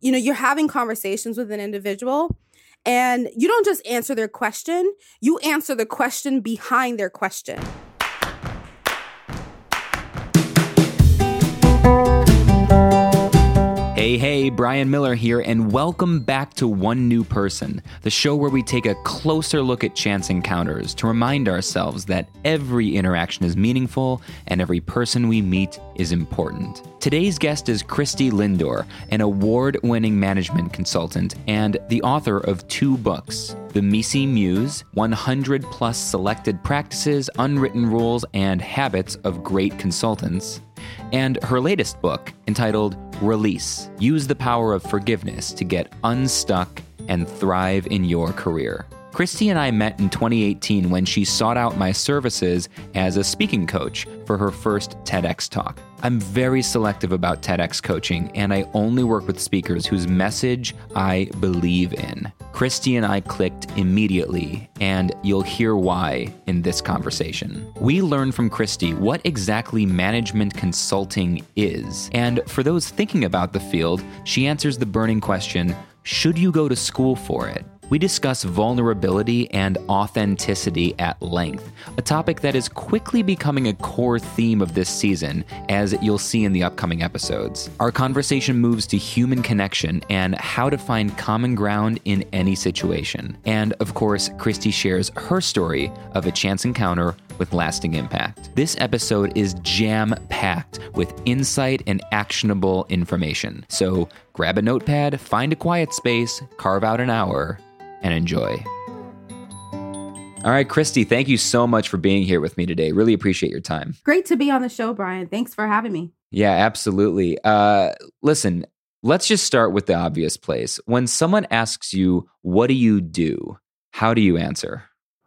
You know, you're having conversations with an individual and you don't just answer their question, you answer the question behind their question. Hey, hey, Brian Miller here, and welcome back to One New Person, the show where we take a closer look at chance encounters to remind ourselves that every interaction is meaningful and every person we meet is important. Today's guest is Christy Lindor, an award winning management consultant and the author of two books The MECE Muse 100 plus selected practices, unwritten rules, and habits of great consultants and her latest book, entitled Release Use the Power of Forgiveness to Get Unstuck and Thrive in Your Career. Christy and I met in 2018 when she sought out my services as a speaking coach for her first TEDx talk. I'm very selective about TEDx coaching, and I only work with speakers whose message I believe in. Christy and I clicked immediately, and you'll hear why in this conversation. We learn from Christy what exactly management consulting is, and for those thinking about the field, she answers the burning question should you go to school for it? We discuss vulnerability and authenticity at length, a topic that is quickly becoming a core theme of this season, as you'll see in the upcoming episodes. Our conversation moves to human connection and how to find common ground in any situation. And of course, Christy shares her story of a chance encounter with lasting impact. This episode is jam packed with insight and actionable information. So grab a notepad, find a quiet space, carve out an hour, and enjoy. All right, Christy, thank you so much for being here with me today. Really appreciate your time. Great to be on the show, Brian. Thanks for having me. Yeah, absolutely. Uh, listen, let's just start with the obvious place. When someone asks you, What do you do? How do you answer?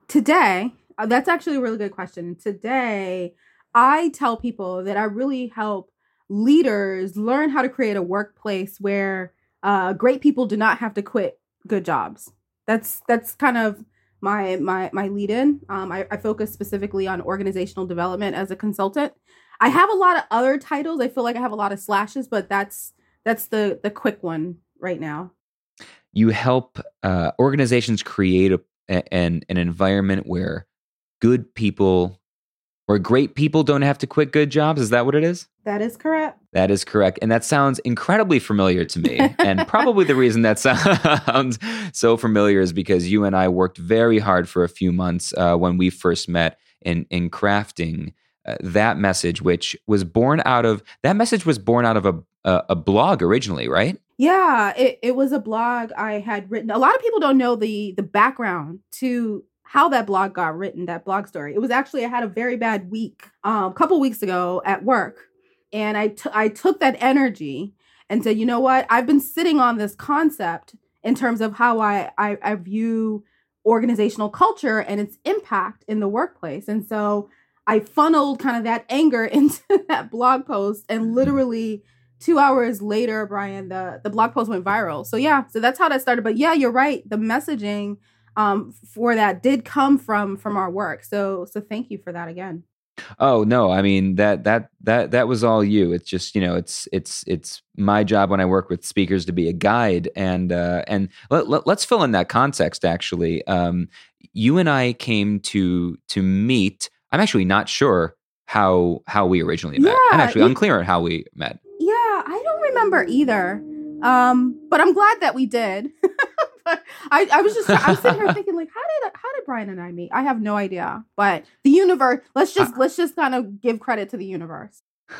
Today, uh, that's actually a really good question. Today, I tell people that I really help leaders learn how to create a workplace where uh, great people do not have to quit good jobs. That's that's kind of my my my lead in. Um, I, I focus specifically on organizational development as a consultant. I have a lot of other titles. I feel like I have a lot of slashes, but that's that's the the quick one right now. You help uh, organizations create a, an an environment where good people where great people don't have to quit good jobs. Is that what it is? That is correct. That is correct. And that sounds incredibly familiar to me. and probably the reason that sounds so familiar is because you and I worked very hard for a few months uh, when we first met in, in crafting uh, that message, which was born out of that message was born out of a, a, a blog originally, right? Yeah, it, it was a blog I had written. A lot of people don't know the the background to how that blog got written, that blog story. It was actually I had a very bad week um, a couple weeks ago at work, and I, t- I took that energy and said, you know what? I've been sitting on this concept in terms of how I, I, I view organizational culture and its impact in the workplace, and so I funneled kind of that anger into that blog post, and mm-hmm. literally two hours later, Brian, the the blog post went viral. So yeah, so that's how that started. But yeah, you're right. The messaging um, for that did come from from our work. So so thank you for that again. Oh no, I mean that that that that was all you. It's just you know it's it's it's my job when I work with speakers to be a guide and uh, and let, let, us fill in that context. Actually, um, you and I came to to meet. I'm actually not sure how how we originally met. Yeah, I'm actually unclear on how we met. Yeah, I don't remember either. Um, but I'm glad that we did. I, I was just I'm sitting here thinking like how did how did Brian and I meet? I have no idea. But the universe, let's just let's just kind of give credit to the universe.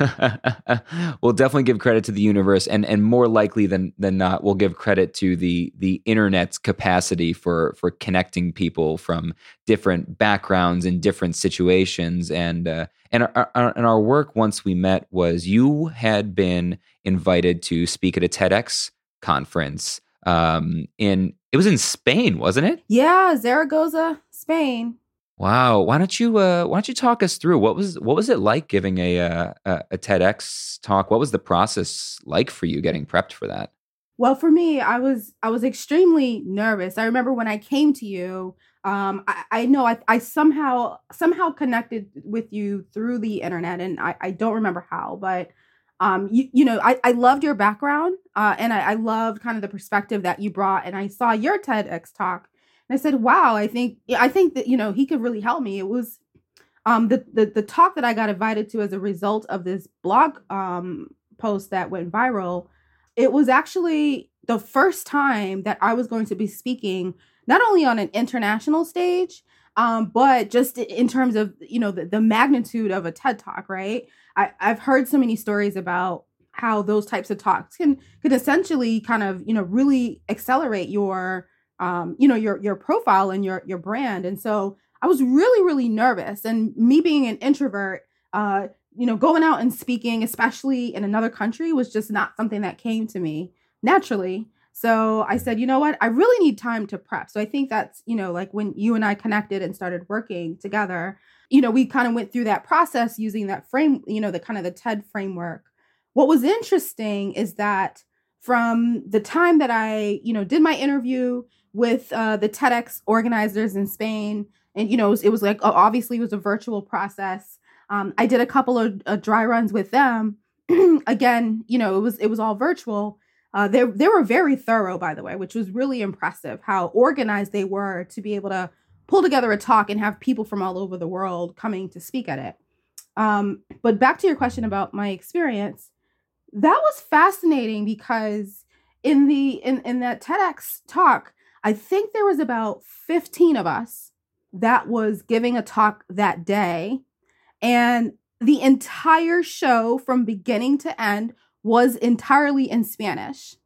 we'll definitely give credit to the universe and and more likely than than not we'll give credit to the the internet's capacity for for connecting people from different backgrounds and different situations and uh, and our, our, and our work once we met was you had been invited to speak at a TEDx conference um, in it was in Spain, wasn't it? Yeah, Zaragoza, Spain. Wow. Why don't you uh, why don't you talk us through what was what was it like giving a, uh, a a TEDx talk? What was the process like for you getting prepped for that? Well, for me, I was I was extremely nervous. I remember when I came to you. Um, I, I know I, I somehow somehow connected with you through the internet, and I, I don't remember how, but um, you, you know, I, I loved your background uh, and I, I loved kind of the perspective that you brought. And I saw your TEDx talk and I said, wow, I think, I think that, you know, he could really help me. It was um, the, the, the talk that I got invited to as a result of this blog um, post that went viral. It was actually the first time that I was going to be speaking not only on an international stage, um, but just in terms of you know the, the magnitude of a TED talk, right? I, I've heard so many stories about how those types of talks can can essentially kind of you know really accelerate your um, you know your your profile and your your brand. And so I was really really nervous, and me being an introvert, uh, you know, going out and speaking, especially in another country, was just not something that came to me naturally. So I said, you know what? I really need time to prep. So I think that's, you know, like when you and I connected and started working together, you know, we kind of went through that process using that frame, you know, the kind of the TED framework. What was interesting is that from the time that I, you know, did my interview with uh, the TEDx organizers in Spain, and you know, it was, it was like obviously it was a virtual process. Um, I did a couple of uh, dry runs with them. Again, you know, it was it was all virtual, uh, they they were very thorough, by the way, which was really impressive. How organized they were to be able to pull together a talk and have people from all over the world coming to speak at it. Um, but back to your question about my experience, that was fascinating because in the in in that TEDx talk, I think there was about fifteen of us that was giving a talk that day, and the entire show from beginning to end was entirely in Spanish,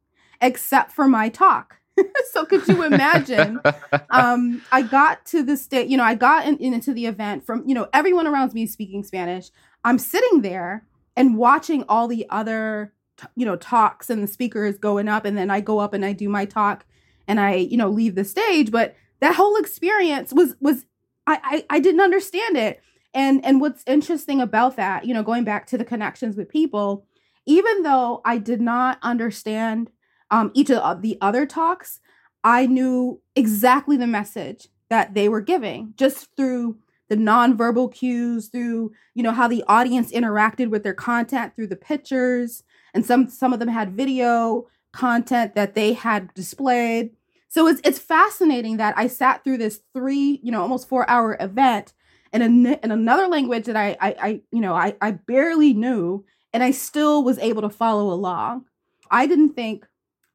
except for my talk. so could you imagine? um, I got to the state, you know, I got in, into the event from, you know, everyone around me speaking Spanish. I'm sitting there and watching all the other, you know, talks and the speakers going up, and then I go up and I do my talk, and I, you know, leave the stage. But that whole experience was was I I, I didn't understand it. And and what's interesting about that, you know, going back to the connections with people even though I did not understand um, each of the other talks, I knew exactly the message that they were giving just through the nonverbal cues, through you know how the audience interacted with their content through the pictures, and some some of them had video content that they had displayed. So it's it's fascinating that I sat through this three you know almost four hour event in a, in another language that I I, I you know I I barely knew and I still was able to follow along. I didn't think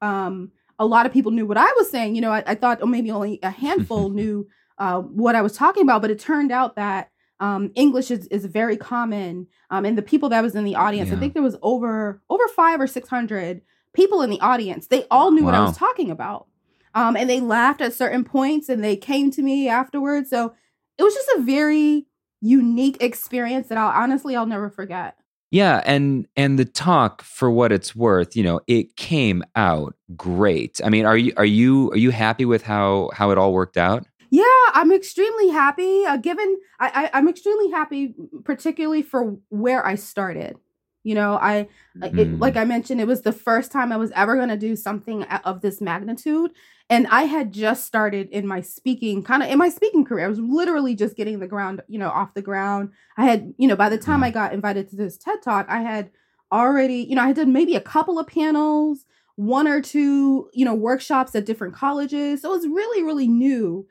um, a lot of people knew what I was saying. You know, I, I thought oh, maybe only a handful knew uh, what I was talking about, but it turned out that um, English is, is very common. Um, and the people that was in the audience, yeah. I think there was over over five or six hundred people in the audience. They all knew wow. what I was talking about, um, and they laughed at certain points, and they came to me afterwards. So it was just a very unique experience that I'll honestly I'll never forget. Yeah, and and the talk for what it's worth, you know, it came out great. I mean, are you are you are you happy with how how it all worked out? Yeah, I'm extremely happy. Uh, given I, I I'm extremely happy, particularly for where I started. You know, I mm. it, like I mentioned, it was the first time I was ever going to do something of this magnitude, and I had just started in my speaking kind of in my speaking career. I was literally just getting the ground, you know, off the ground. I had, you know, by the time mm. I got invited to this TED Talk, I had already, you know, I had done maybe a couple of panels, one or two, you know, workshops at different colleges. So it was really, really new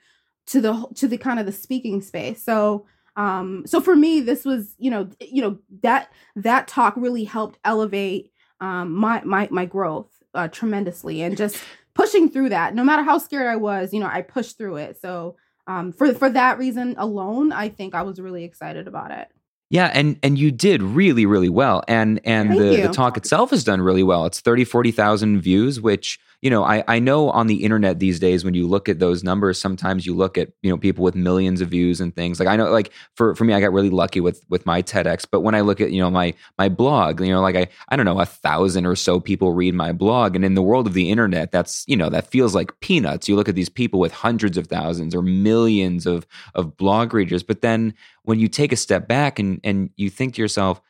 to the to the kind of the speaking space. So um so for me this was, you know, you know, that that talk really helped elevate um my my my growth uh, tremendously and just pushing through that. No matter how scared I was, you know, I pushed through it. So um, for for that reason alone, I think I was really excited about it. Yeah, and and you did really really well, and and the, the talk itself has done really well. It's 30, 40,000 views, which you know I I know on the internet these days when you look at those numbers, sometimes you look at you know people with millions of views and things. Like I know like for for me, I got really lucky with with my TEDx, but when I look at you know my my blog, you know like I I don't know a thousand or so people read my blog, and in the world of the internet, that's you know that feels like peanuts. You look at these people with hundreds of thousands or millions of of blog readers, but then when you take a step back and and you think to yourself,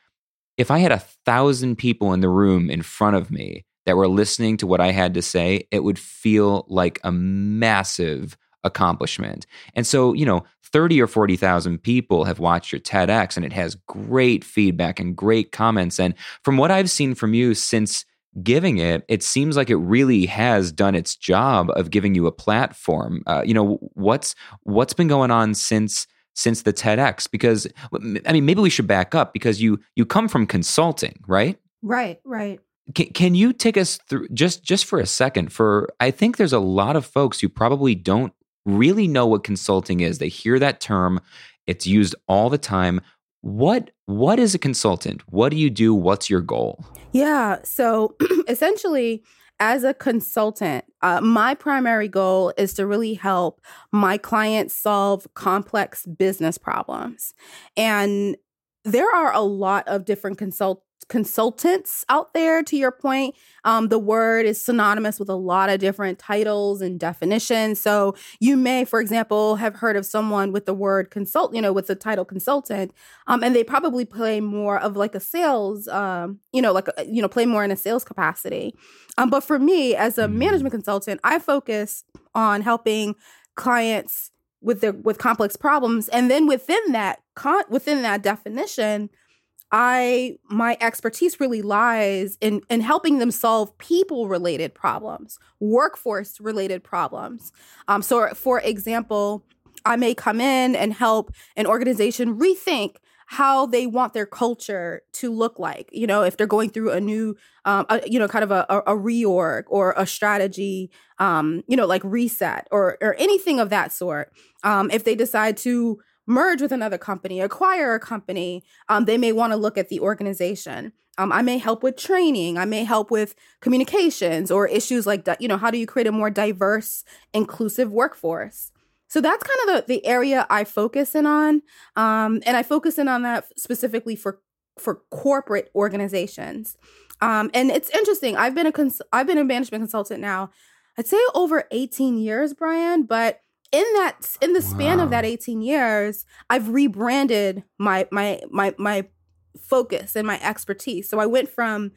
if I had a thousand people in the room in front of me that were listening to what I had to say, it would feel like a massive accomplishment. And so, you know, 30 or 40,000 people have watched your TEDx and it has great feedback and great comments. And from what I've seen from you since giving it, it seems like it really has done its job of giving you a platform. Uh, you know, what's what's been going on since since the TEDx? Because I mean, maybe we should back up because you you come from consulting, right? Right, right. Can, can you take us through just just for a second? For I think there's a lot of folks who probably don't really know what consulting is. They hear that term, it's used all the time. What what is a consultant? What do you do? What's your goal? Yeah, so essentially as a consultant, uh, my primary goal is to really help my clients solve complex business problems. And there are a lot of different consult consultants out there to your point. Um, the word is synonymous with a lot of different titles and definitions. So you may for example have heard of someone with the word consult you know with the title consultant um, and they probably play more of like a sales um, you know like a, you know play more in a sales capacity. Um, but for me as a mm-hmm. management consultant i focus on helping clients with their with complex problems. And then within that con- within that definition I my expertise really lies in in helping them solve people related problems, workforce related problems. Um, so, for example, I may come in and help an organization rethink how they want their culture to look like. You know, if they're going through a new, um, a, you know, kind of a, a, a reorg or a strategy, um, you know, like reset or or anything of that sort. Um, if they decide to merge with another company, acquire a company, um, they may want to look at the organization. Um, I may help with training. I may help with communications or issues like, you know, how do you create a more diverse, inclusive workforce? So that's kind of the, the area I focus in on. Um, and I focus in on that specifically for, for corporate organizations. Um, and it's interesting. I've been a cons- I've been a management consultant now, I'd say over 18 years, Brian, but in that in the span wow. of that 18 years i've rebranded my my my my focus and my expertise so i went from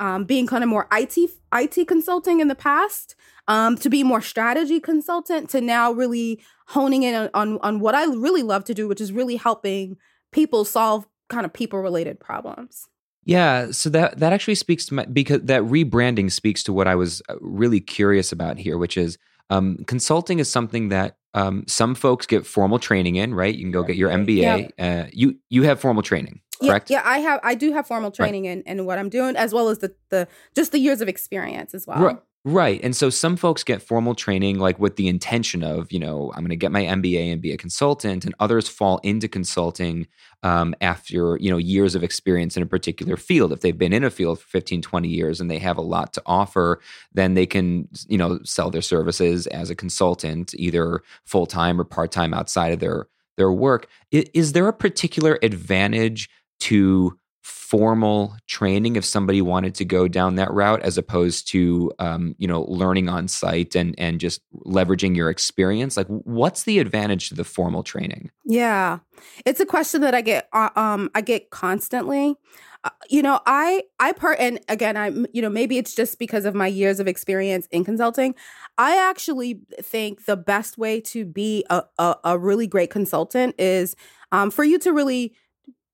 um, being kind of more IT IT consulting in the past um, to be more strategy consultant to now really honing in on, on, on what I really love to do, which is really helping people solve kind of people related problems. Yeah, so that that actually speaks to my because that rebranding speaks to what I was uh, really curious about here, which is um, consulting is something that um, some folks get formal training in, right? You can go get your MBA. Yeah. Uh, you you have formal training, correct? Yeah, yeah, I have. I do have formal training right. in, in what I'm doing, as well as the the just the years of experience as well. Right. Right. And so some folks get formal training like with the intention of, you know, I'm going to get my MBA and be a consultant, and others fall into consulting um, after, you know, years of experience in a particular field. If they've been in a field for 15, 20 years and they have a lot to offer, then they can, you know, sell their services as a consultant, either full time or part time outside of their their work. Is there a particular advantage to formal training if somebody wanted to go down that route as opposed to um, you know learning on site and and just leveraging your experience? Like what's the advantage to the formal training? Yeah. It's a question that i get uh, um i get constantly. Uh, you know i i part and again i you know maybe it's just because of my years of experience in consulting. I actually think the best way to be a, a, a really great consultant is um, for you to really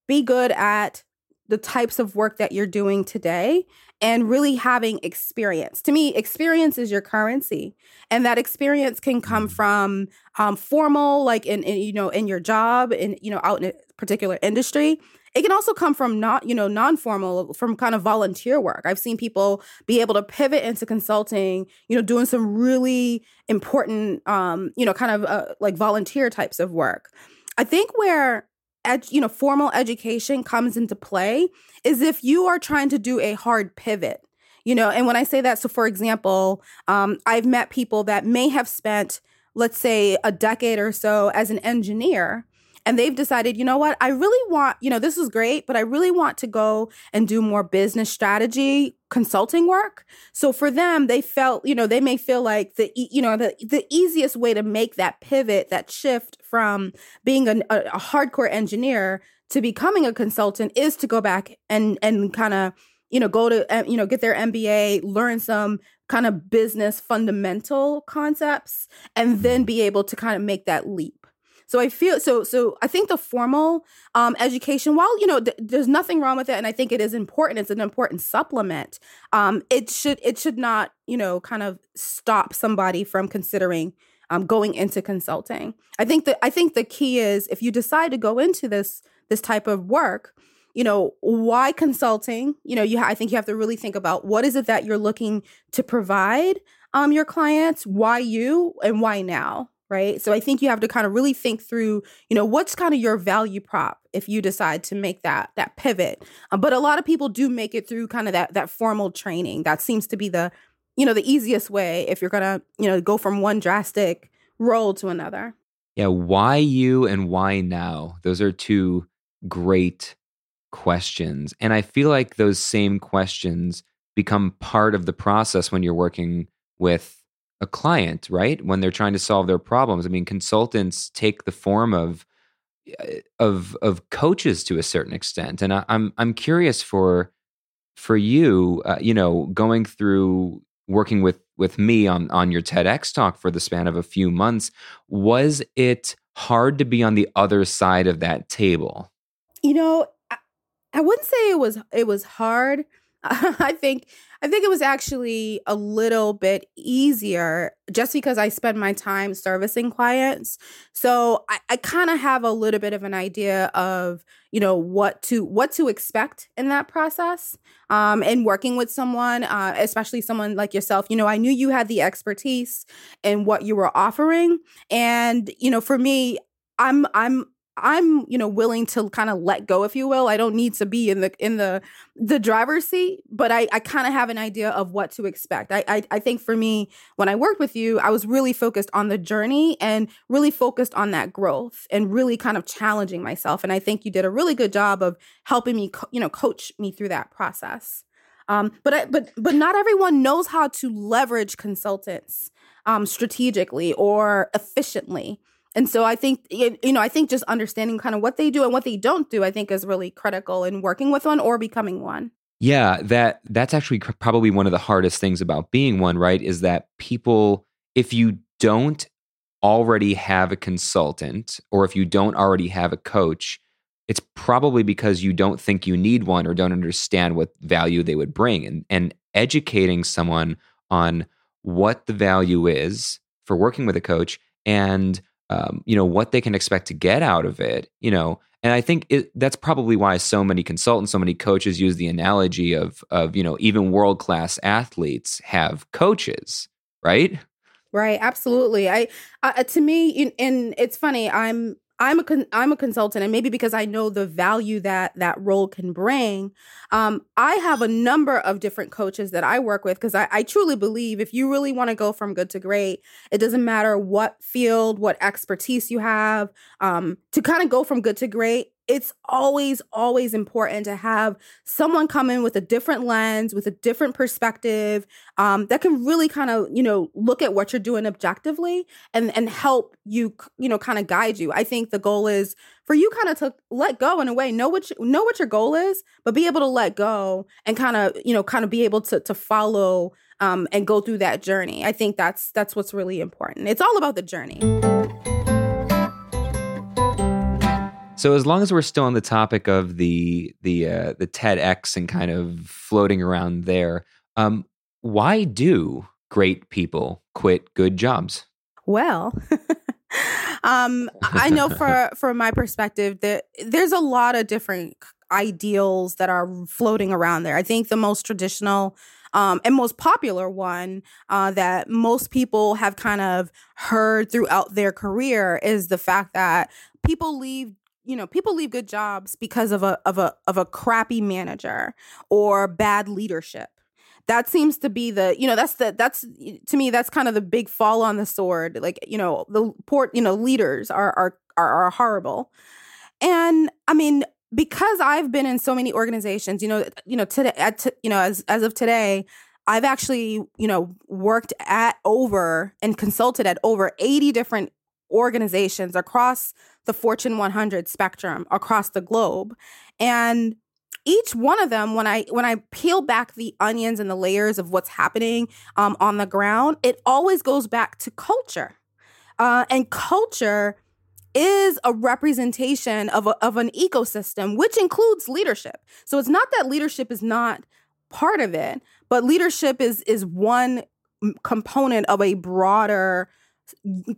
be good at the types of work that you're doing today and really having experience. To me, experience is your currency, and that experience can come mm. from um, formal, like in, in you know in your job, and you know out in a particular industry. It can also come from not you know non-formal, from kind of volunteer work. I've seen people be able to pivot into consulting, you know, doing some really important, um, you know, kind of uh, like volunteer types of work. I think where ed, you know, formal education comes into play is if you are trying to do a hard pivot. You know, and when I say that, so for example, um, I've met people that may have spent, let's say, a decade or so as an engineer, and they've decided, you know what, I really want, you know, this is great, but I really want to go and do more business strategy consulting work. So for them, they felt, you know, they may feel like the, you know, the the easiest way to make that pivot, that shift from being a, a hardcore engineer to becoming a consultant is to go back and and kind of you know go to uh, you know get their MBA, learn some kind of business fundamental concepts and then be able to kind of make that leap. So i feel so so i think the formal um, education while you know th- there's nothing wrong with it and i think it is important it's an important supplement um, it should it should not you know kind of stop somebody from considering um, going into consulting. I think that i think the key is if you decide to go into this this type of work you know why consulting? You know you i think you have to really think about what is it that you're looking to provide um your clients? Why you and why now right? So i think you have to kind of really think through you know what's kind of your value prop if you decide to make that that pivot. Um, but a lot of people do make it through kind of that that formal training. That seems to be the you know the easiest way if you're gonna you know go from one drastic role to another yeah why you and why now those are two great questions. And I feel like those same questions become part of the process when you're working with a client, right? When they're trying to solve their problems. I mean, consultants take the form of uh, of of coaches to a certain extent, and I, am I'm, I'm curious for for you, uh, you know, going through working with with me on on your TEDx talk for the span of a few months, was it hard to be on the other side of that table? You know, I wouldn't say it was it was hard. I think I think it was actually a little bit easier just because I spend my time servicing clients. So I, I kind of have a little bit of an idea of, you know, what to what to expect in that process. Um, and working with someone, uh, especially someone like yourself, you know, I knew you had the expertise in what you were offering. And, you know, for me, I'm I'm I'm, you know, willing to kind of let go, if you will. I don't need to be in the in the the driver's seat, but I, I kind of have an idea of what to expect. I, I I think for me, when I worked with you, I was really focused on the journey and really focused on that growth and really kind of challenging myself. And I think you did a really good job of helping me, co- you know, coach me through that process. Um, but I, but but not everyone knows how to leverage consultants um, strategically or efficiently. And so I think you know I think just understanding kind of what they do and what they don't do I think is really critical in working with one or becoming one. Yeah, that that's actually probably one of the hardest things about being one, right? Is that people if you don't already have a consultant or if you don't already have a coach, it's probably because you don't think you need one or don't understand what value they would bring and and educating someone on what the value is for working with a coach and um, you know what they can expect to get out of it you know? And i think it, that's probably why so many consultants so many coaches use the analogy of of you know even world class athletes have coaches right? Right absolutely. I uh, to me and it's funny i'm I'm a con- I'm a consultant, and maybe because I know the value that that role can bring, um, I have a number of different coaches that I work with because I, I truly believe if you really want to go from good to great, it doesn't matter what field, what expertise you have, um, to kind of go from good to great it's always always important to have someone come in with a different lens with a different perspective um, that can really kind of you know look at what you're doing objectively and and help you you know kind of guide you. I think the goal is for you kind of to let go in a way know what you, know what your goal is but be able to let go and kind of you know kind of be able to to follow um, and go through that journey. I think that's that's what's really important. It's all about the journey So as long as we're still on the topic of the the uh, the TEDx and kind of floating around there, um, why do great people quit good jobs? Well, um, I know for from my perspective that there's a lot of different ideals that are floating around there. I think the most traditional um, and most popular one uh, that most people have kind of heard throughout their career is the fact that people leave you know people leave good jobs because of a of a of a crappy manager or bad leadership. That seems to be the you know that's the that's to me that's kind of the big fall on the sword. Like you know the port you know leaders are are are, are horrible. And i mean because i've been in so many organizations you know you know today at you know as as of today I've actually, you know, worked at over and consulted at over 80 different organizations across the Fortune 100 spectrum across the globe. And each one of them when i when i peel back the onions and the layers of what's happening um, on the ground it always goes back to culture uh, and culture is a representation of, a, of an ecosystem which includes leadership so it's not that leadership is not part of it but leadership is is one component of a broader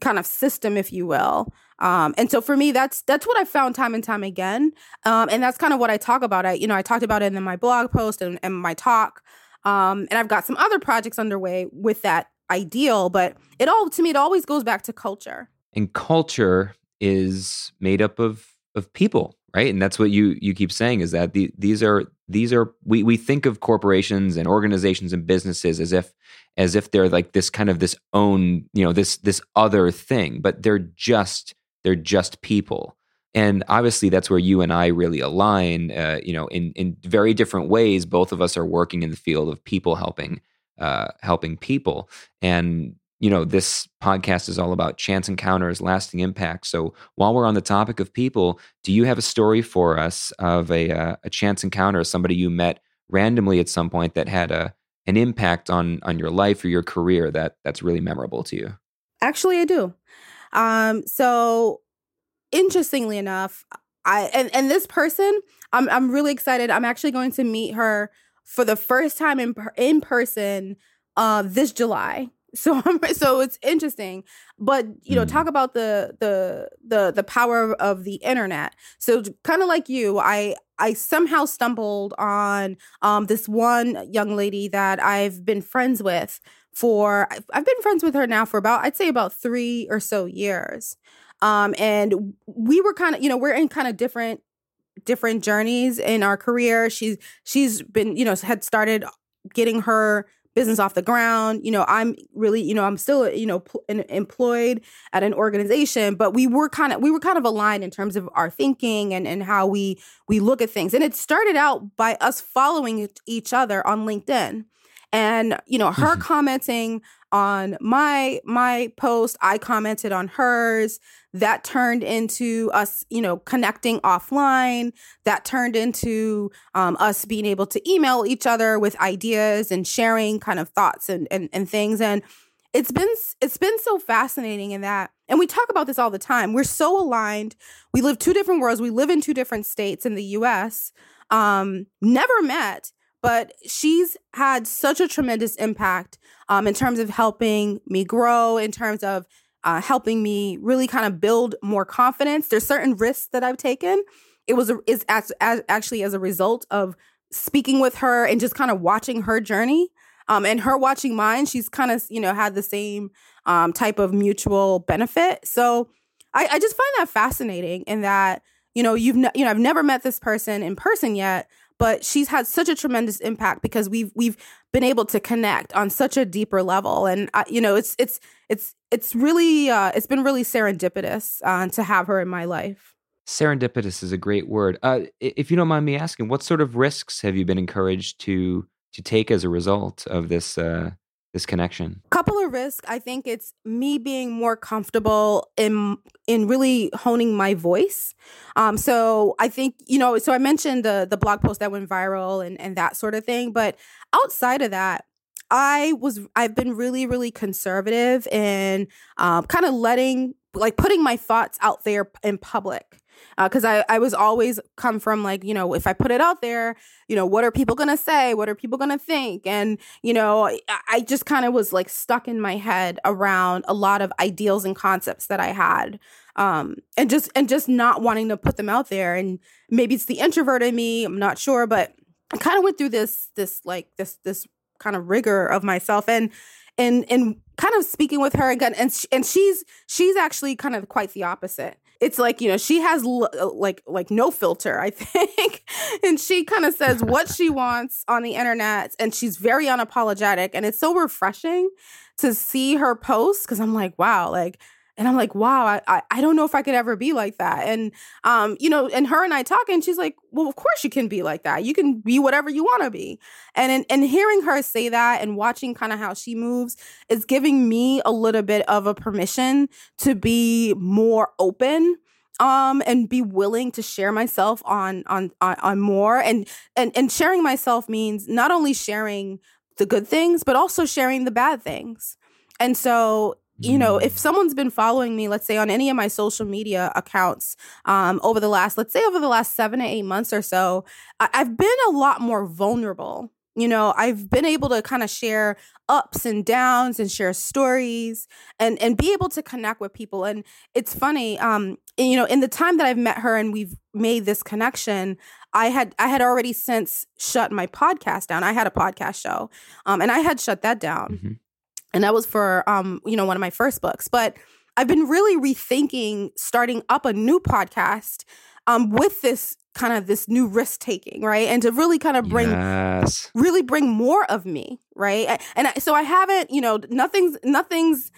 kind of system if you will um, and so for me, that's that's what I found time and time again, um, and that's kind of what I talk about. I you know I talked about it in my blog post and, and my talk, um, and I've got some other projects underway with that ideal. But it all to me, it always goes back to culture. And culture is made up of of people, right? And that's what you you keep saying is that the, these are these are we we think of corporations and organizations and businesses as if as if they're like this kind of this own you know this this other thing, but they're just they're just people. And obviously, that's where you and I really align. Uh, you know, in in very different ways, both of us are working in the field of people helping, uh, helping people. And you know, this podcast is all about chance encounters, lasting impact. So, while we're on the topic of people, do you have a story for us of a uh, a chance encounter, somebody you met randomly at some point that had a an impact on on your life or your career that that's really memorable to you? Actually, I do. Um, so interestingly enough, I and, and this person, I'm I'm really excited. I'm actually going to meet her for the first time in in person uh this July. So so it's interesting, but you know, mm. talk about the the the the power of the internet. So kind of like you, I I somehow stumbled on um this one young lady that I've been friends with for I've been friends with her now for about I'd say about 3 or so years. Um and we were kind of you know we're in kind of different different journeys in our career. She's she's been you know had started getting her business off the ground. You know, I'm really, you know, I'm still, you know, pl- employed at an organization, but we were kind of we were kind of aligned in terms of our thinking and and how we we look at things. And it started out by us following each other on LinkedIn and you know her mm-hmm. commenting on my my post i commented on hers. That turned into us you know connecting offline. That turned into um, us being able to email each other with ideas and sharing kind of thoughts and, and and things. And it's been it's been so fascinating in that and we talk about this all the time. We're so aligned. We live two different worlds. We live in two different states in the us um never met but she's had such a tremendous impact um, in terms of helping me grow, in terms of uh, helping me really kind of build more confidence. There's certain risks that I've taken. It was is as, as actually as a result of speaking with her and just kind of watching her journey. Um, and her watching mine, she's kind of you know had the same um, type of mutual benefit. So I, I just find that fascinating in that you know you've ne- you know I've never met this person in person yet, but she's had such a tremendous impact because we've we've been able to connect on such a deeper level. And uh, you know it's it's it's it's really uh, it's been really serendipitous uh, to have her in my life. Serendipitous is a great word. Uh, if you don't mind me asking what sort of risks have you been encouraged to to take as a result of this uh, this connection? Couple of risks. I think it's me being more comfortable in in really honing my voice. Um, so I think you know. So I mentioned the the blog post that went viral and and that sort of thing. But outside of that, I was I've been really really conservative in um, kind of letting like putting my thoughts out there in public because uh, I, I was always come from like you know if i put it out there you know what are people gonna say? What are people gonna think? And you know i, I just kind of was like stuck in my head around a lot of ideals and concepts that i had um and just and just not wanting to put them out there. And maybe it's the introvert in me i'm not sure but i kind of went through this this like this this kind of rigor of myself and and and kind of speaking with her again and and she's she's actually kind of quite the opposite it's like you know she has l- uh, like like no filter i think. And she kind of says what she wants on the internet and she's very unapologetic and it's so refreshing to see her post because i'm like wow like and I'm like, wow, I, I, I don't know if I could ever be like that. And um, you know, and her and I talking, she's like, well, of course you can be like that. You can be whatever you want to be. And in, and hearing her say that and watching kind of how she moves is giving me a little bit of a permission to be more open um and be willing to share myself on on on, on more and and and sharing myself means not only sharing the good things but also sharing the bad things and so you know, if someone's been following me, let's say on any of my social media accounts um, over the last, let's say over the last seven to eight months or so, I- I've been a lot more vulnerable. You know i've been able to kind of share ups and downs and share stories and and be able to connect with people. And it's funny um you know in the time that i've met her and we've made this connection i had i had already since shut my podcast down. I had a podcast show um and i had shut that down. Mm-hmm. And that was for um you know one of my first books but i've been really rethinking starting up a new podcast um with this kind of this new risk taking, right? And to really kind of bring yes. really bring more of me, right? And so I haven't, you know, nothing's nothing's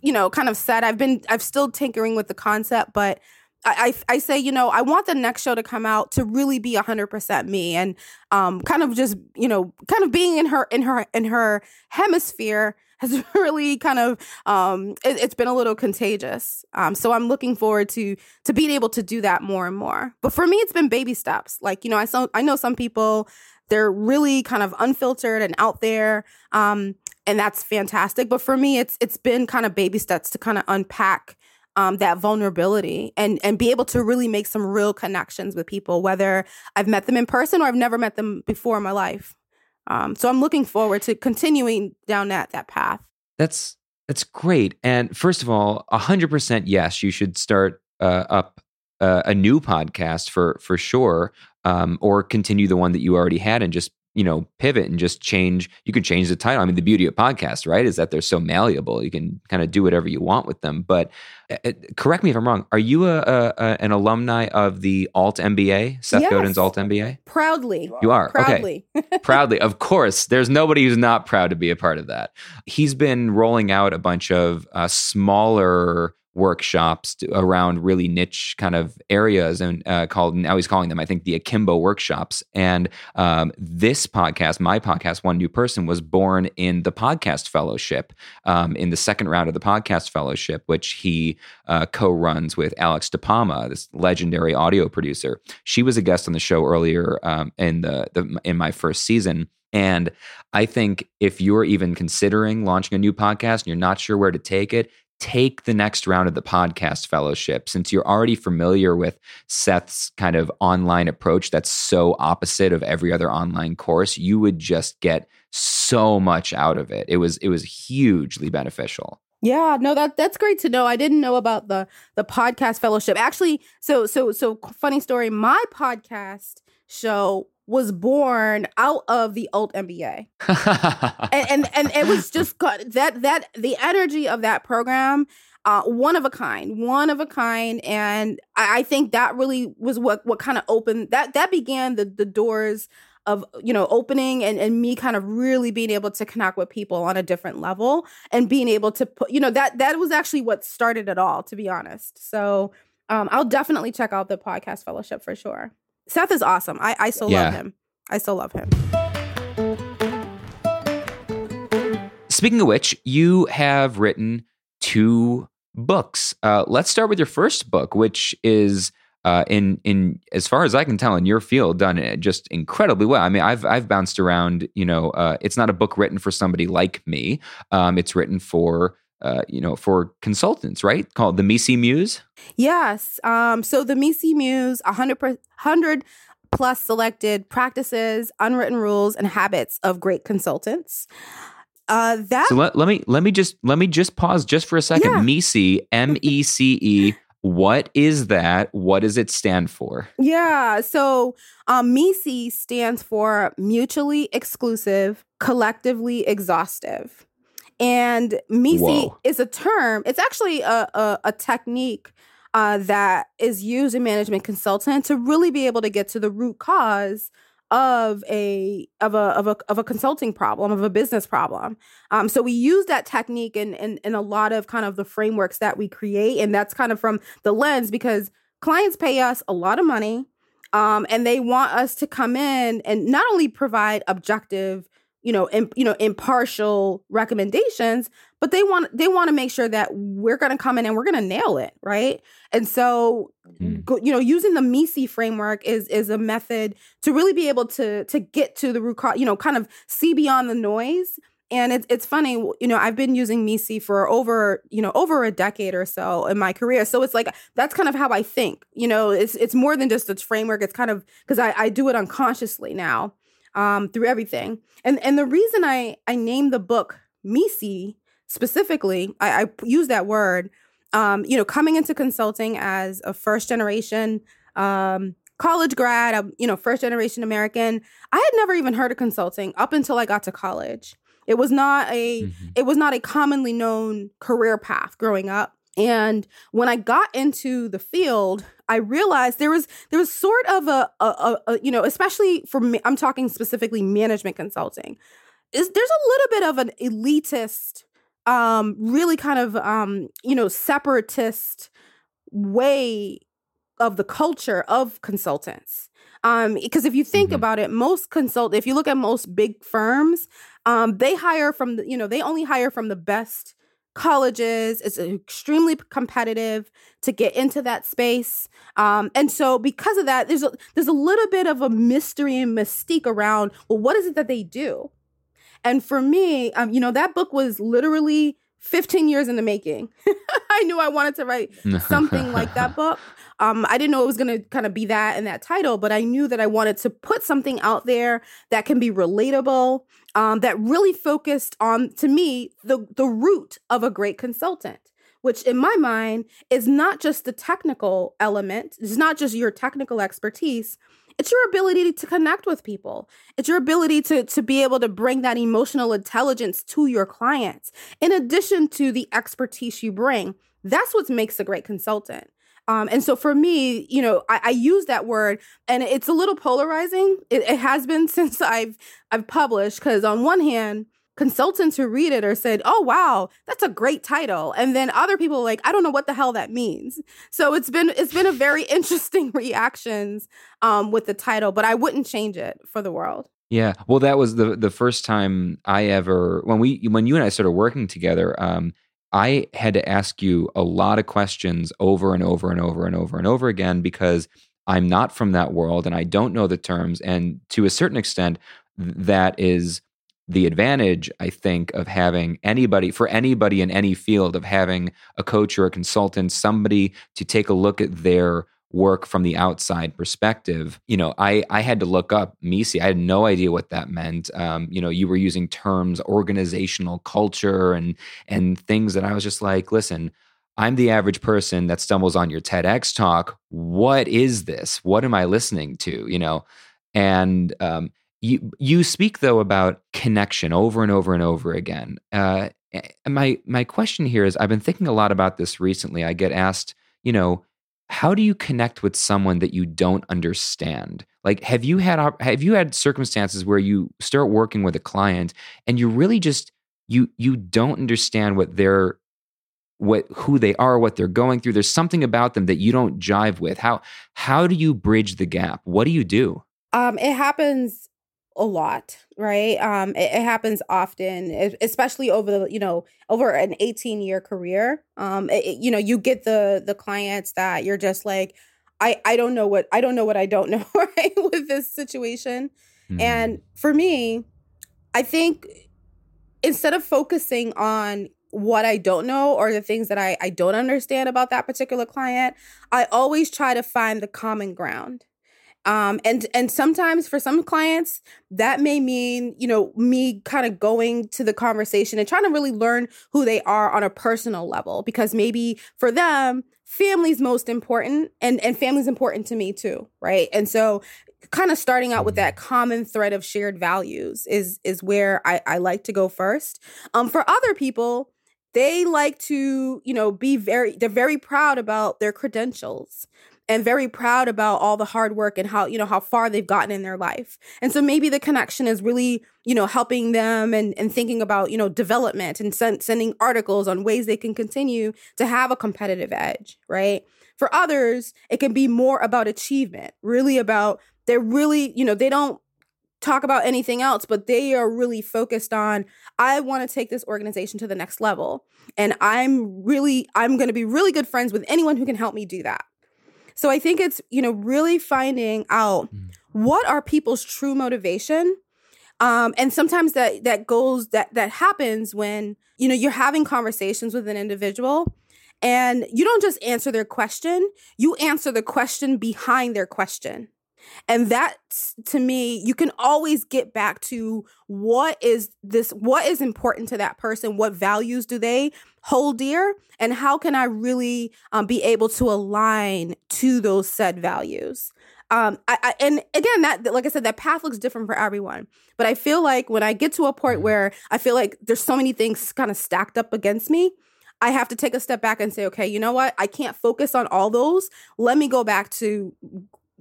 you know kind of said. I've been I've still tinkering with the concept, but I, I, I say, you know, I want the next show to come out to really be hundred percent me, and um, kind of just, you know, kind of being in her in her in her hemisphere has really kind of um, it, has been a little contagious. Um, so I'm looking forward to to being able to do that more and more. But for me, it's been baby steps. Like you know, I saw I know some people they're really kind of unfiltered and out there. Um, and that's fantastic. But for me, it's it's been kind of baby steps to kind of unpack um, that vulnerability and and be able to really make some real connections with people, whether I've met them in person or I've never met them before in my life. Um, so I'm looking forward to continuing down that that path. That's that's great. And first of all, hundred percent, yes, you should start uh, up uh, a new podcast for for sure, um, or continue the one that you already had and just you know pivot and just change you can change the title. I mean the beauty of podcasts right is that they're so malleable. You can kind of do whatever you want with them. But uh, correct me if i'm wrong. Are you a, a, a an alumni of the altMBA seth yes. godin's altMBA proudly. You are? Proudly. Okay. proudly. Of course there's nobody who's not proud to be a part of that. He's been rolling out a bunch of uh, smaller workshops to, around really niche kind of areas and uh, called now he's calling them i think the akimbo workshops. And um, this podcast my podcast one new person was born in the podcast fellowship um, in the second round of the podcast fellowship which he uh, co-runs with Alex DiPalma this legendary audio producer. She was a guest on the show earlier um, in the, the in my first season. And I think if you're even considering launching a new podcast and you're not sure where to take it, take the next round of the podcast fellowship since you're already familiar with Seth's kind of online approach that's so opposite of every other online course you would just get so much out of it it was it was hugely beneficial yeah, no, that that's great to know. I didn't know about the the podcast fellowship. Actually, so so so funny story. My podcast show was born out of the altMBA. and, and, and it was just that that the energy of that program uh, one of a kind, one of a kind, and I, I think that really was what what kind of opened that that began the the doors of you know opening and, and me kind of really being able to connect with people on a different level and being able to put you know that that was actually what started it all to be honest. So um, i'll definitely check out the podcast fellowship for sure Seth is awesome. I, I still yeah. love him. I still love him. Speaking of which, you have written two books. Uh, let's start with your first book, which is uh, in in as far as I can tell in your field, done just incredibly well. I mean, I've I've bounced around. You know, uh, it's not a book written for somebody like me. Um, it's written for uh, you know, for consultants, right? Called the MECE Muse. Yes. Um, so the MECE Muse, 100, 100 plus selected practices, unwritten rules, and habits of great consultants. Uh, that. So let, let me let me just let me just pause just for a second. Yeah. MECE, M E C E. What is that? What does it stand for? Yeah. So um, MECE stands for mutually exclusive, collectively exhaustive. And MECE Whoa. is a term, it's actually a, a, a technique uh, that is used in management consultant to really be able to get to the root cause of a of a of a of a consulting problem of a business problem um so we use that technique in, in in a lot of kind of the frameworks that we create and that's kind of from the lens because clients pay us a lot of money um and they want us to come in and not only provide objective you know, you know, impartial recommendations, but they want they want to make sure that we're going to come in and we're going to nail it, right? And so mm. you know, using the MECE framework is is a method to really be able to to get to the root cause, you know, kind of see beyond the noise and it's it's funny, you know, I've been using MECE for over, you know, over a decade or so in my career. So it's like that's kind of how I think. You know, it's it's more than just a framework. It's kind of because I, I do it unconsciously now um, through everything. And and the reason I I named the book MECE specifically, I, I use that word. Um, you know, coming into consulting as a first generation um, college grad, a, you know, first generation American, I had never even heard of consulting up until I got to college. It was not a mm-hmm. it was not a commonly known career path growing up. And when I got into the field, I realized there was there was sort of a, a, a, a you know, especially for me, I'm talking specifically management consulting. Is there's a little bit of an elitist, um, really kind of um, you know, separatist way of the culture of consultants. Um, because if you think mm-hmm. about it, most consult if you look at most big firms, um, they hire from the, you know, they only hire from the best colleges. It's extremely competitive to get into that space. Um, and so because of that, there's a there's a little bit of a mystery and mystique around, well, what is it that they do? And for me, um, you know, that book was literally 15 years in the making. I knew I wanted to write something like that book. Um, I didn't know it was going to kind of be that and that title, but I knew that I wanted to put something out there that can be relatable, um, that really focused on, to me, the the root of a great consultant. Which, in my mind, is not just the technical element. It's not just your technical expertise, it's your ability to connect with people. It's your ability to, to be able to bring that emotional intelligence to your clients, in addition to the expertise you bring. That's what makes a great consultant. Um, and so for me, you know, I, I, use that word, and it's a little polarizing. It, it has been since I've I've published because on one hand, consultants who read it are said, "Oh wow, that's a great title," and then other people like, "I don't know what the hell that means." So it's been it's been a very interesting reactions um, with the title, but I wouldn't change it for the world. Yeah, well, that was the the first time I ever when we when you and I started working together. Um, I had to ask you a lot of questions over and over and over and over and over again because I'm not from that world and I don't know the terms. And to a certain extent, that is the advantage, I think, of having anybody, for anybody in any field, of having a coach or a consultant, somebody to take a look at their work from the outside perspective, you know, I I had to look up MECE. I had no idea what that meant. Um, you know, you were using terms organizational culture and and things that I was just like, listen, I'm the average person that stumbles on your TEDx talk. What is this? What am I listening to? You know, and um, you you speak though about connection over and over and over again. Uh, my my question here is, I've been thinking a lot about this recently. I get asked, you know how do you connect with someone that you don't understand? Like have you had have you had circumstances where you start working with a client and you really just you you don't understand what they're what who they are what they're going through? There's something about them that you don't jive with. How how do you bridge the gap? What do you do? Um it happens a lot, right? Um, it, it, happens often, especially over the you know over an eighteen year career. Um, it, you know, you get the the clients that you're just like, I I don't know what I don't know what I don't know right with this situation, mm-hmm. and for me, I think instead of focusing on what I don't know or the things that I, I don't understand about that particular client, I always try to find the common ground um and and sometimes for some clients that may mean you know me kind of going to the conversation and trying to really learn who they are on a personal level because maybe for them family's most important and and family's important to me too right? And so kind of starting out with that common thread of shared values is is where i i like to go first. Um for other people they like to you know be very they're very proud about their credentials and very proud about all the hard work and how you know how far they've gotten in their life and so maybe the connection is really you know helping them and, and thinking about you know development and sen- sending articles on ways they can continue to have a competitive edge right for others it can be more about achievement really about they're really you know they don't talk about anything else, but they are really focused on, I want to take this organization to the next level. And I'm really, I'm going to be really good friends with anyone who can help me do that. So I think it's, you know, really finding out mm. what are people's true motivation. Um, and sometimes that that goes that that happens when you know you're having conversations with an individual and you don't just answer their question you answer the question behind their question and that to me, you can always get back to what is this, what is important to that person? What values do they hold dear? And how can I really um, be able to align to those said values? Um, I, I, and again, that like I said, that path looks different for everyone. But I feel like when I get to a point mm-hmm. where I feel like there's so many things kind of stacked up against me, I have to take a step back and say, okay, you know what? I can't focus on all those. Let me go back to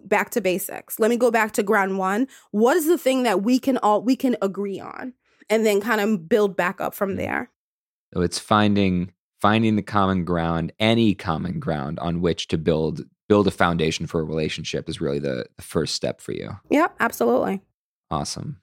back to basics. Let me go back to ground one. What is the thing that we can all we can agree on and then kind of build back up from mm. there. So it's finding finding the common ground, any common ground on which to build build a foundation for a relationship is really the, the first step for you. Yep, absolutely. Awesome.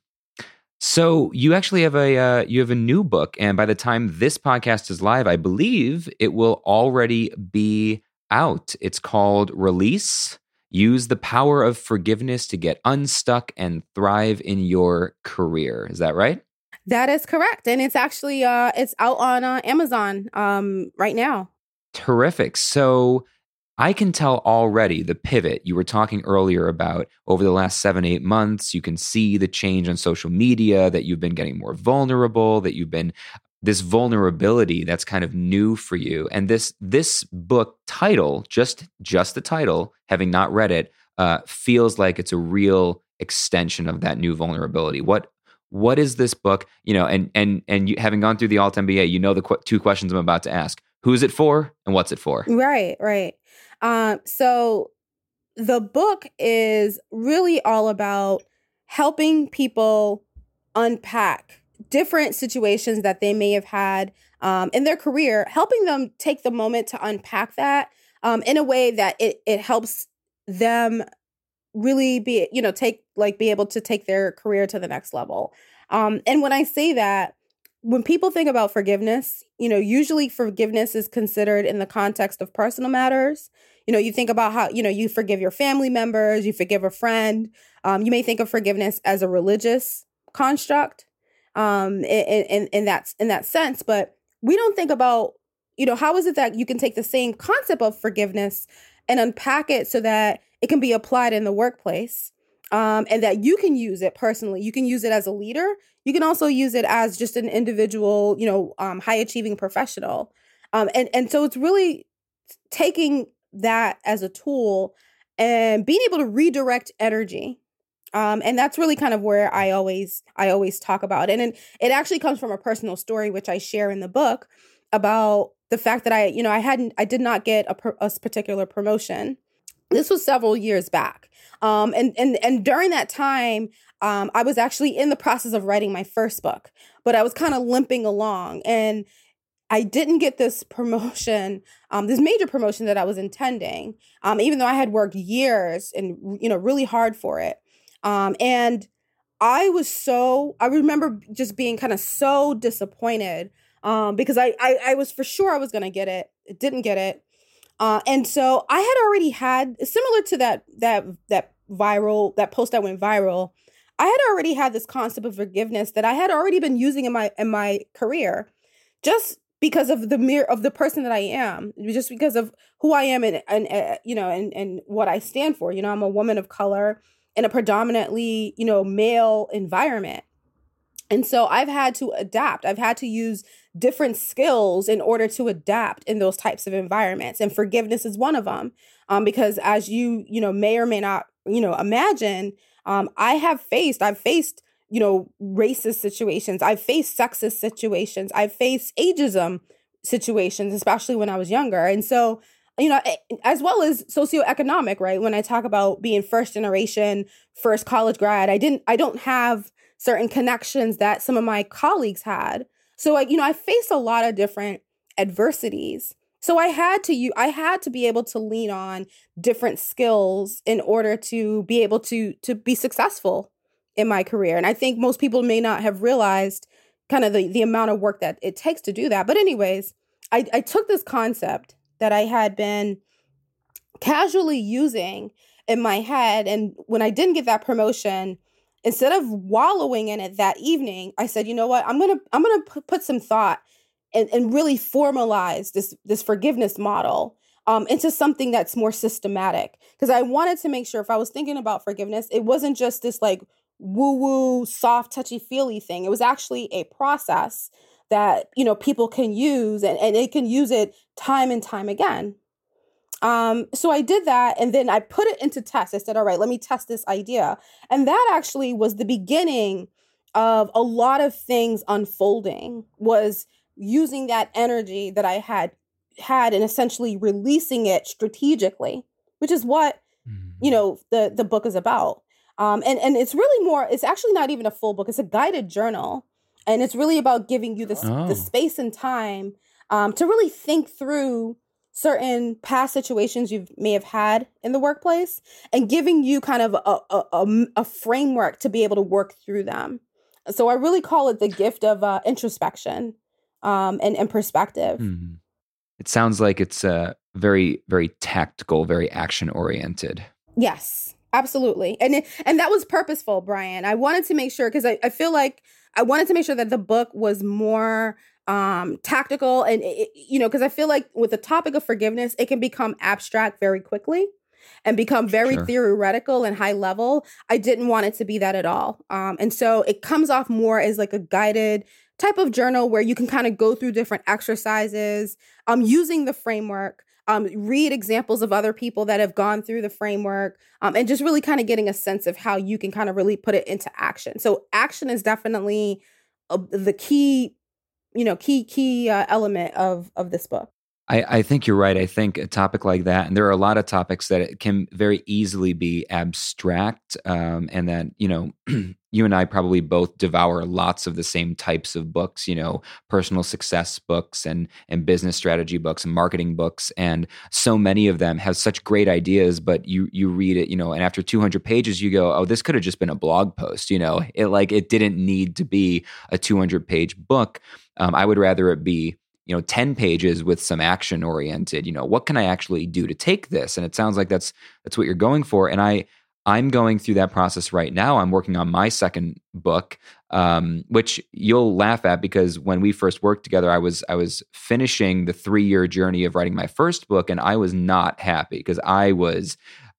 So you actually have a uh, you have a new book, and by the time this podcast is live, I believe it will already be out. It's called Release Use the power of forgiveness to get unstuck and thrive in your career. Is that right? That is correct, and it's actually uh, it's out on uh, Amazon um, right now. Terrific. So I can tell already the pivot you were talking earlier about over the last seven, eight months. You can see the change on social media that you've been getting more vulnerable, that you've been this vulnerability that's kind of new for you. And this this book title just just the title having not read it uh, feels like it's a real extension of that new vulnerability. What what is this book? You know and and and you, having gone through the altMBA you know the qu- two questions i'm about to ask. Who's it for and what's it for? Right right. Um so the book is really all about helping people unpack different situations that they may have had um, in their career, helping them take the moment to unpack that um, in a way that it, it helps them really be, you know, take like be able to take their career to the next level. Um, and when I say that, when people think about forgiveness, you know, usually forgiveness is considered in the context of personal matters. You know, you think about how, you know, you forgive your family members, you forgive a friend. Um, you may think of forgiveness as a religious construct um, in, in, in that in that sense. But we don't think about, you know, how is it that you can take the same concept of forgiveness and unpack it so that it can be applied in the workplace, um, and that you can use it personally. You can use it as a leader. You can also use it as just an individual, you know, um, high achieving professional. Um, and and so it's really taking that as a tool and being able to redirect energy um, and that's really kind of where I always I always talk about it. And it actually comes from a personal story which I share in the book about the fact that I, you know, I hadn't I did not get a, a particular promotion. This was several years back. Um, and and and during that time, um, I was actually in the process of writing my first book, but I was kind of limping along and I didn't get this promotion, um, this major promotion that I was intending, um, even though I had worked years and you know really hard for it. Um, and I was so, I remember just being kind of so disappointed um, because I, I, I was for sure I was going to get it. It didn't get it. Uh, and so I had already had similar to that that that viral that post that went viral. I had already had this concept of forgiveness that I had already been using in my in my career, just because of the mere of the person that I am, just because of who I am and and uh, you know and and what I stand for. You know, I'm a woman of color in a predominantly, you know, male environment. And so I've had to adapt. I've had to use different skills in order to adapt in those types of environments. And forgiveness is one of them. Um, because as you, you know, may or may not, you know, imagine, um, I have faced, I've faced, you know, racist situations. I've faced sexist situations. I've faced ageism situations, especially when I was younger. And so you know, as well as socioeconomic, right? When I talk about being first generation, first college grad, I didn't, I don't have certain connections that some of my colleagues had. So, I, you know, I faced a lot of different adversities. So I had to you I had to be able to lean on different skills in order to be able to to be successful in my career. And I think most people may not have realized kind of the, the amount of work that it takes to do that. But, anyways, I, I took this concept that I had been casually using in my head. And when I didn't get that promotion, instead of wallowing in it that evening, I said, you know what? I'm gonna I'm gonna put some thought and, and really formalize this this forgiveness model um, into something that's more systematic. Because I wanted to make sure if I was thinking about forgiveness, it wasn't just this like woo woo, soft, touchy feely thing. It was actually a process that you know people can use and, and they can use it time and time again. Um, so I did that and then I put it into test. I said, all right, let me test this idea. And that actually was the beginning of a lot of things unfolding was using that energy that I had had and essentially releasing it strategically, which is what mm-hmm. you know the the book is about. Um, and and it's really more. It's actually not even a full book. It's a guided journal, and it's really about giving you the oh. the space and time um, to really think through certain past situations you may have had in the workplace, and giving you kind of a, a, a, framework to be able to work through them. So I really call it the gift of uh, introspection um, and, and perspective. Mm-hmm. It sounds like it's uh, very, very tactical, very action oriented. Yes, absolutely. And it, and that was purposeful, Brian. I wanted to make sure because I, I feel like I wanted to make sure that the book was more um tactical and it, you know because i feel like with the topic of forgiveness it can become abstract very quickly and become very sure. theoretical and high level i didn't want it to be that at all um and so it comes off more as like a guided type of journal where you can kind of go through different exercises um, using the framework, um, read examples of other people that have gone through the framework, um, and just really kind of getting a sense of how you can kind of really put it into action. So, action is definitely uh, the key, you know, key key uh, element of of this book. I, I, think you're right. I think a topic like that, and there are a lot of topics that can very easily be abstract, um, and that you know, you and I probably both devour lots of the same types of books. You know, personal success books and and business strategy books and marketing books, and so many of them have such great ideas. But you you read it, you know, and after 200 pages, you go, oh, this could have just been a blog post. You know, it like it didn't need to be a 200 page book. Um, I would rather it be you know 10 pages with some action oriented you know what can i actually do to take this? And it sounds like that's that's what you're going for. And i i'm going through that process right now. I'm working on my second book um, which you'll laugh at because when we first worked together i was i was finishing the three year journey of writing my first book and i was not happy because i was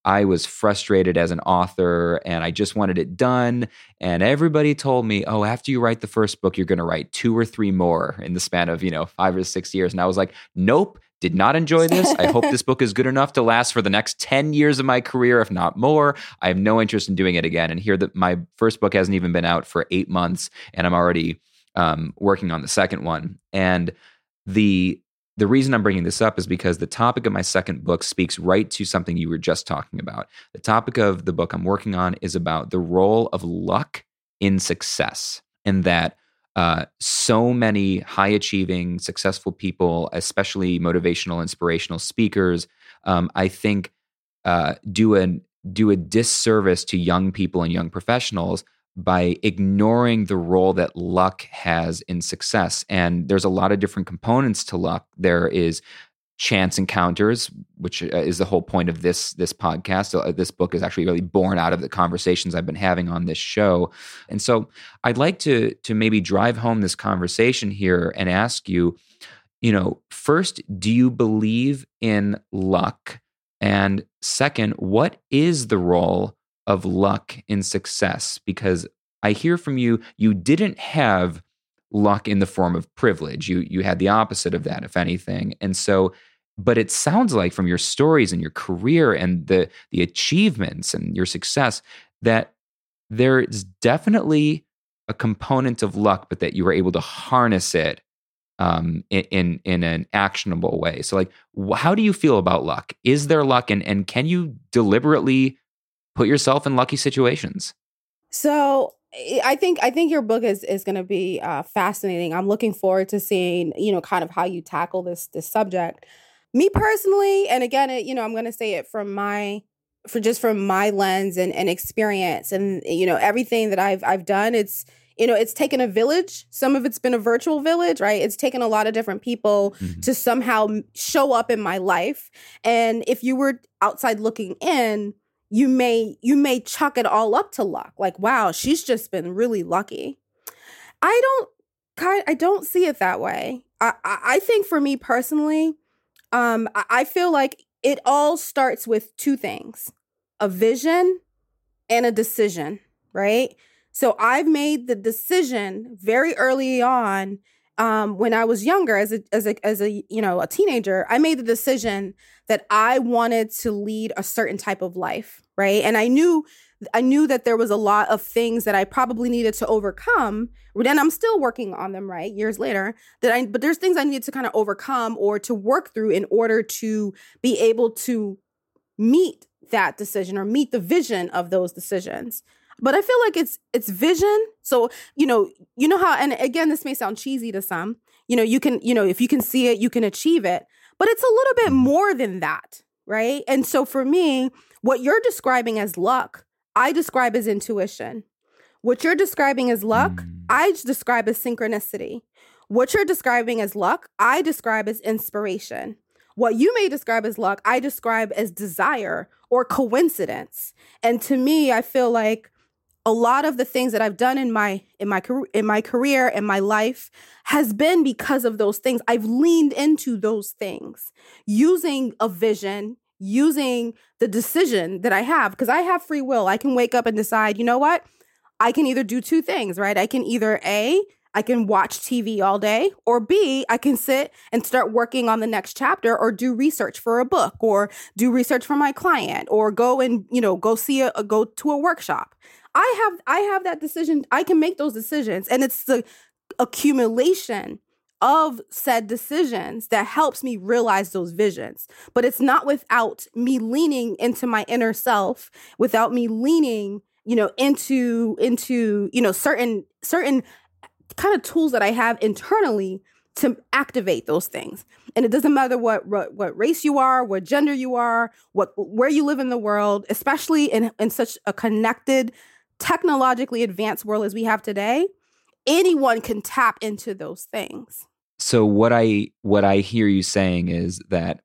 I was frustrated as an author and I just wanted it done. And everybody told me, oh, after you write the first book, you're going to write two or three more in the span of, you know, five or six years. And I was like, nope, did not enjoy this. I hope this book is good enough to last for the next 10 years of my career, if not more. I have no interest in doing it again. And here that my first book hasn't even been out for eight months and I'm already um, working on the second one. And the the reason I'm bringing this up is because the topic of my second book speaks right to something you were just talking about. The topic of the book I'm working on is about the role of luck in success, and that uh, so many high achieving, successful people, especially motivational, inspirational speakers, um, I think uh, do a do a disservice to young people and young professionals by ignoring the role that luck has in success. And there's a lot of different components to luck. There is chance encounters, which uh, is the whole point of this this podcast. Uh, this book is actually really born out of the conversations I've been having on this show. And so I'd like to to maybe drive home this conversation here and ask you, you know, first, do you believe in luck? And second, what is the role of luck in success because I hear from you you didn't have luck in the form of privilege. You you had the opposite of that if anything. And so but it sounds like from your stories and your career and the the achievements and your success that there is definitely a component of luck but that you were able to harness it um, in, in, in an actionable way. So, like, how do you feel about luck? Is there luck, and and can you deliberately put yourself in lucky situations. So I think I think your book is is going to be uh, fascinating. I'm looking forward to seeing you know kind of how you tackle this this subject. Me personally, and again, it, you know, I'm going to say it from my for just from my lens and, and experience and you know everything that I've I've done it's you know it's taken a village some of it's been a virtual village right it's taken a lot of different people mm-hmm. to somehow show up in my life and if you were outside looking in you may you may chuck it all up to luck like wow she's just been really lucky. I don't i don't see it that way. I i think for me personally um i feel like it all starts with two things a vision and a decision right? So i've made the decision very early on um, when I was younger, as a as a as a you know a teenager, I made the decision that I wanted to lead a certain type of life, right? And I knew I knew that there was a lot of things that I probably needed to overcome. And I'm still working on them, right? Years later, that I but there's things I needed to kind of overcome or to work through in order to be able to meet that decision or meet the vision of those decisions but I feel like it's it's vision. So, you know, you know how and again this may sound cheesy to some. You know, you can, you know, if you can see it, you can achieve it. But it's a little bit more than that, right? And so for me, what you're describing as luck, I describe as intuition. What you're describing as luck, mm. I describe as synchronicity. What you're describing as luck, I describe as inspiration. What you may describe as luck, I describe as desire or coincidence. And to me, I feel like a lot of the things that I've done in my in my in my career and my life has been because of those things. I've leaned into those things using a vision, using the decision that I have because I have free will. I can wake up and decide, you know what? I can either do two things, right? I can either A, I can watch TV all day, or B, I can sit and start working on the next chapter or do research for a book or do research for my client or go and, you know, go see a, go to a workshop. I have I have that decision. I can make those decisions and it's the accumulation of said decisions that helps me realize those visions. But it's not without me leaning into my inner self, without me leaning, you know, into into, you know, certain certain kind of tools that I have internally to activate those things. And it doesn't matter what, what, what race you are, what gender you are, what where you live in the world, especially in in such a connected technologically advanced world as we have today, anyone can tap into those things. So what I what I hear you saying is that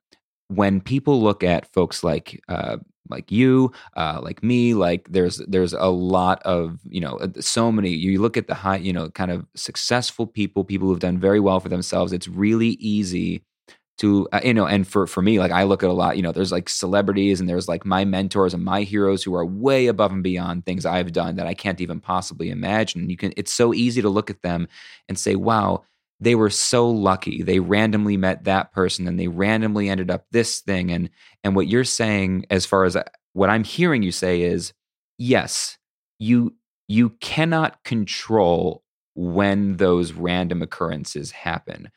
when people look at folks like uh, like you, uh, like me, like there's there's a lot of you know uh, so many. You look at the high, you know, kind of successful people, people who've done very well for themselves. It's really easy to uh, you know and for for me like i look at a lot you know there's like celebrities and there's like my mentors and my heroes who are way above and beyond things i've done that i can't even possibly imagine. You can it's so easy to look at them and say wow they were so lucky. They randomly met that person and they randomly ended up this thing. And and what you're saying as far as uh, what i'm hearing you say is yes you you cannot control when those random occurrences happen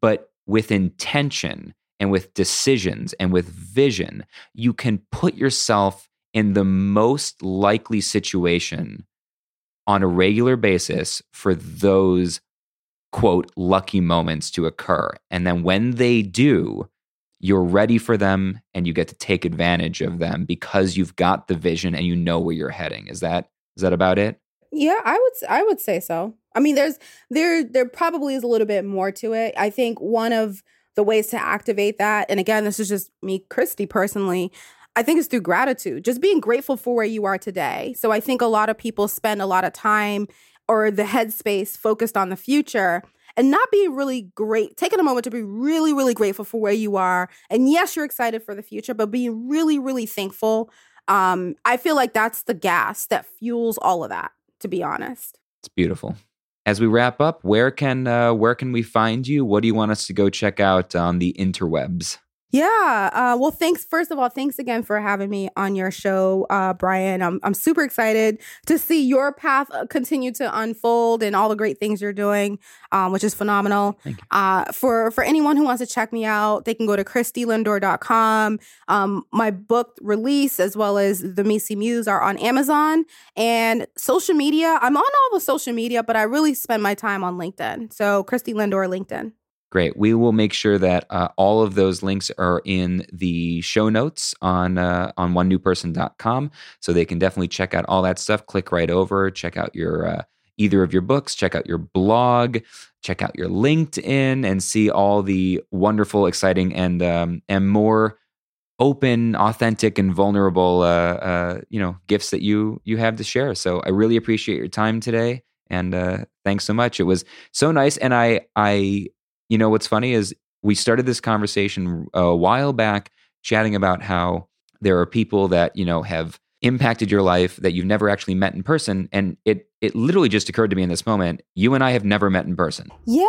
but with intention and with decisions and with vision, you can put yourself in the most likely situation on a regular basis for those quote lucky moments to occur. And then when they do, you're ready for them and you get to take advantage of them because you've got the vision and you know where you're heading. Is that is that about it? Yeah, I would I would say so. I mean, there's there there probably is a little bit more to it. I think one of the ways to activate that, and again, this is just me, Christy, personally. I think it's through gratitude, just being grateful for where you are today. So I think a lot of people spend a lot of time or the headspace focused on the future and not being really great, taking a moment to be really, really grateful for where you are. And yes, you're excited for the future, but being really, really thankful. Um, I feel like that's the gas that fuels all of that, to be honest. It's beautiful as we wrap up, where can uh, where can we find you? What do you want us to go check out on the interwebs? Yeah. Uh, well, thanks. First of all, thanks again for having me on your show, uh, Brian. I'm, I'm super excited to see your path uh, continue to unfold and all the great things you're doing, um, which is phenomenal. Uh, for, for anyone who wants to check me out, they can go to christylindor.com. Um, my book release, as well as the MECE Muse, are on Amazon and social media. I'm on all the social media, but I really spend my time on LinkedIn. So, Christy Lindor, LinkedIn. Great. We will make sure that uh, all of those links are in the show notes on uh, on onenewperson.com, so they can definitely check out all that stuff. Click right over, check out your uh, either of your books, check out your blog, check out your LinkedIn, and see all the wonderful, exciting, and um, and more open, authentic, and vulnerable, uh, uh, you know, gifts that you you have to share. So I really appreciate your time today, and uh, thanks so much. It was so nice, and I I you know what's funny is we started this conversation a while back, chatting about how there are people that you know have impacted your life that you've never actually met in person, and it it literally just occurred to me in this moment. You and I have never met in person. Yeah.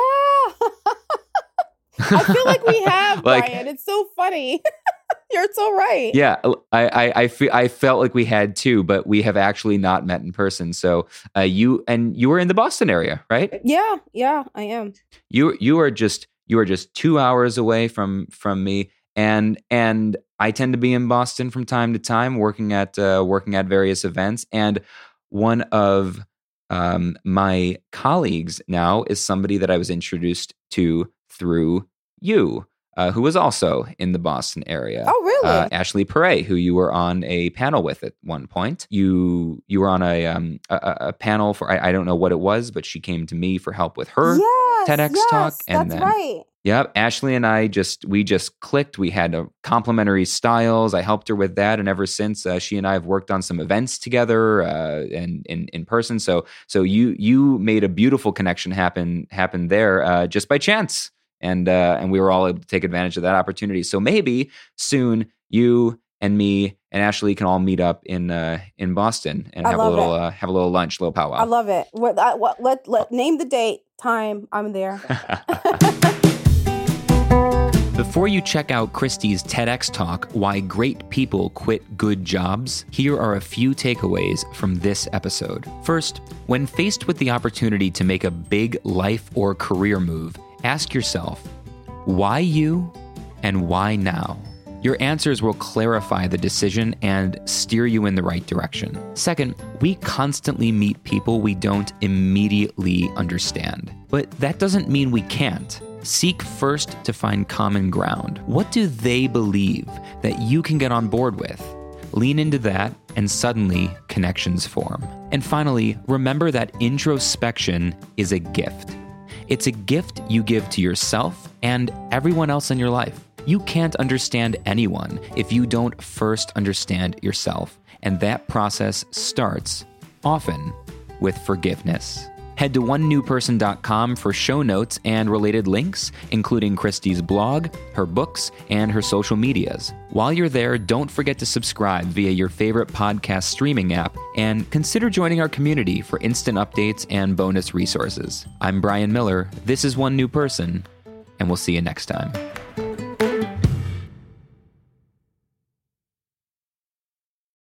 I feel like we have, like, Brian. It's so funny. You're so right. Yeah, I, I, I, fe- I felt like we had too, but we have actually not met in person. So uh, you and you were in the Boston area, right? Yeah, yeah, I am. You you are just you are just two hours away from from me, and and I tend to be in Boston from time to time, working at uh, working at various events. And one of um, my colleagues now is somebody that I was introduced to through you uh, who was also in the Boston area. Oh, really? Uh, Ashley Perret, who you were on a panel with at one point. You you were on a um, a, a, panel for I, I, don't know what it was, but she came to me for help with her yes, TEDx yes, talk. And that's then, right. Yep, Ashley and I just we just clicked. We had complementary styles. I helped her with that, and ever since uh, she and I have worked on some events together uh, and in in person. So so you you made a beautiful connection happen happen there uh, just by chance and uh, and we were all able to take advantage of that opportunity. So maybe soon you and me and Ashley can all meet up in uh, in Boston and I have a little uh, have a little lunch, little powwow. I love it. What, I, what, let let name the date, time. I'm there. Before you check out Christy's TEDx talk, Why Great People Quit Good Jobs, here are a few takeaways from this episode. First, when faced with the opportunity to make a big life or career move, Ask yourself, why you and why now? Your answers will clarify the decision and steer you in the right direction. Second, we constantly meet people we don't immediately understand. But that doesn't mean we can't. Seek first to find common ground. What do they believe that you can get on board with? Lean into that, and suddenly connections form. And finally, remember that introspection is a gift. It's a gift you give to yourself and everyone else in your life. You can't understand anyone if you don't first understand yourself. And that process starts, often, with forgiveness. Head to onenewperson.com for show notes and related links, including Christy's blog, her books, and her social medias. While you're there, don't forget to subscribe via your favorite podcast streaming app and consider joining our community for instant updates and bonus resources. I'm Brian Miller. This is One New Person, and we'll see you next time.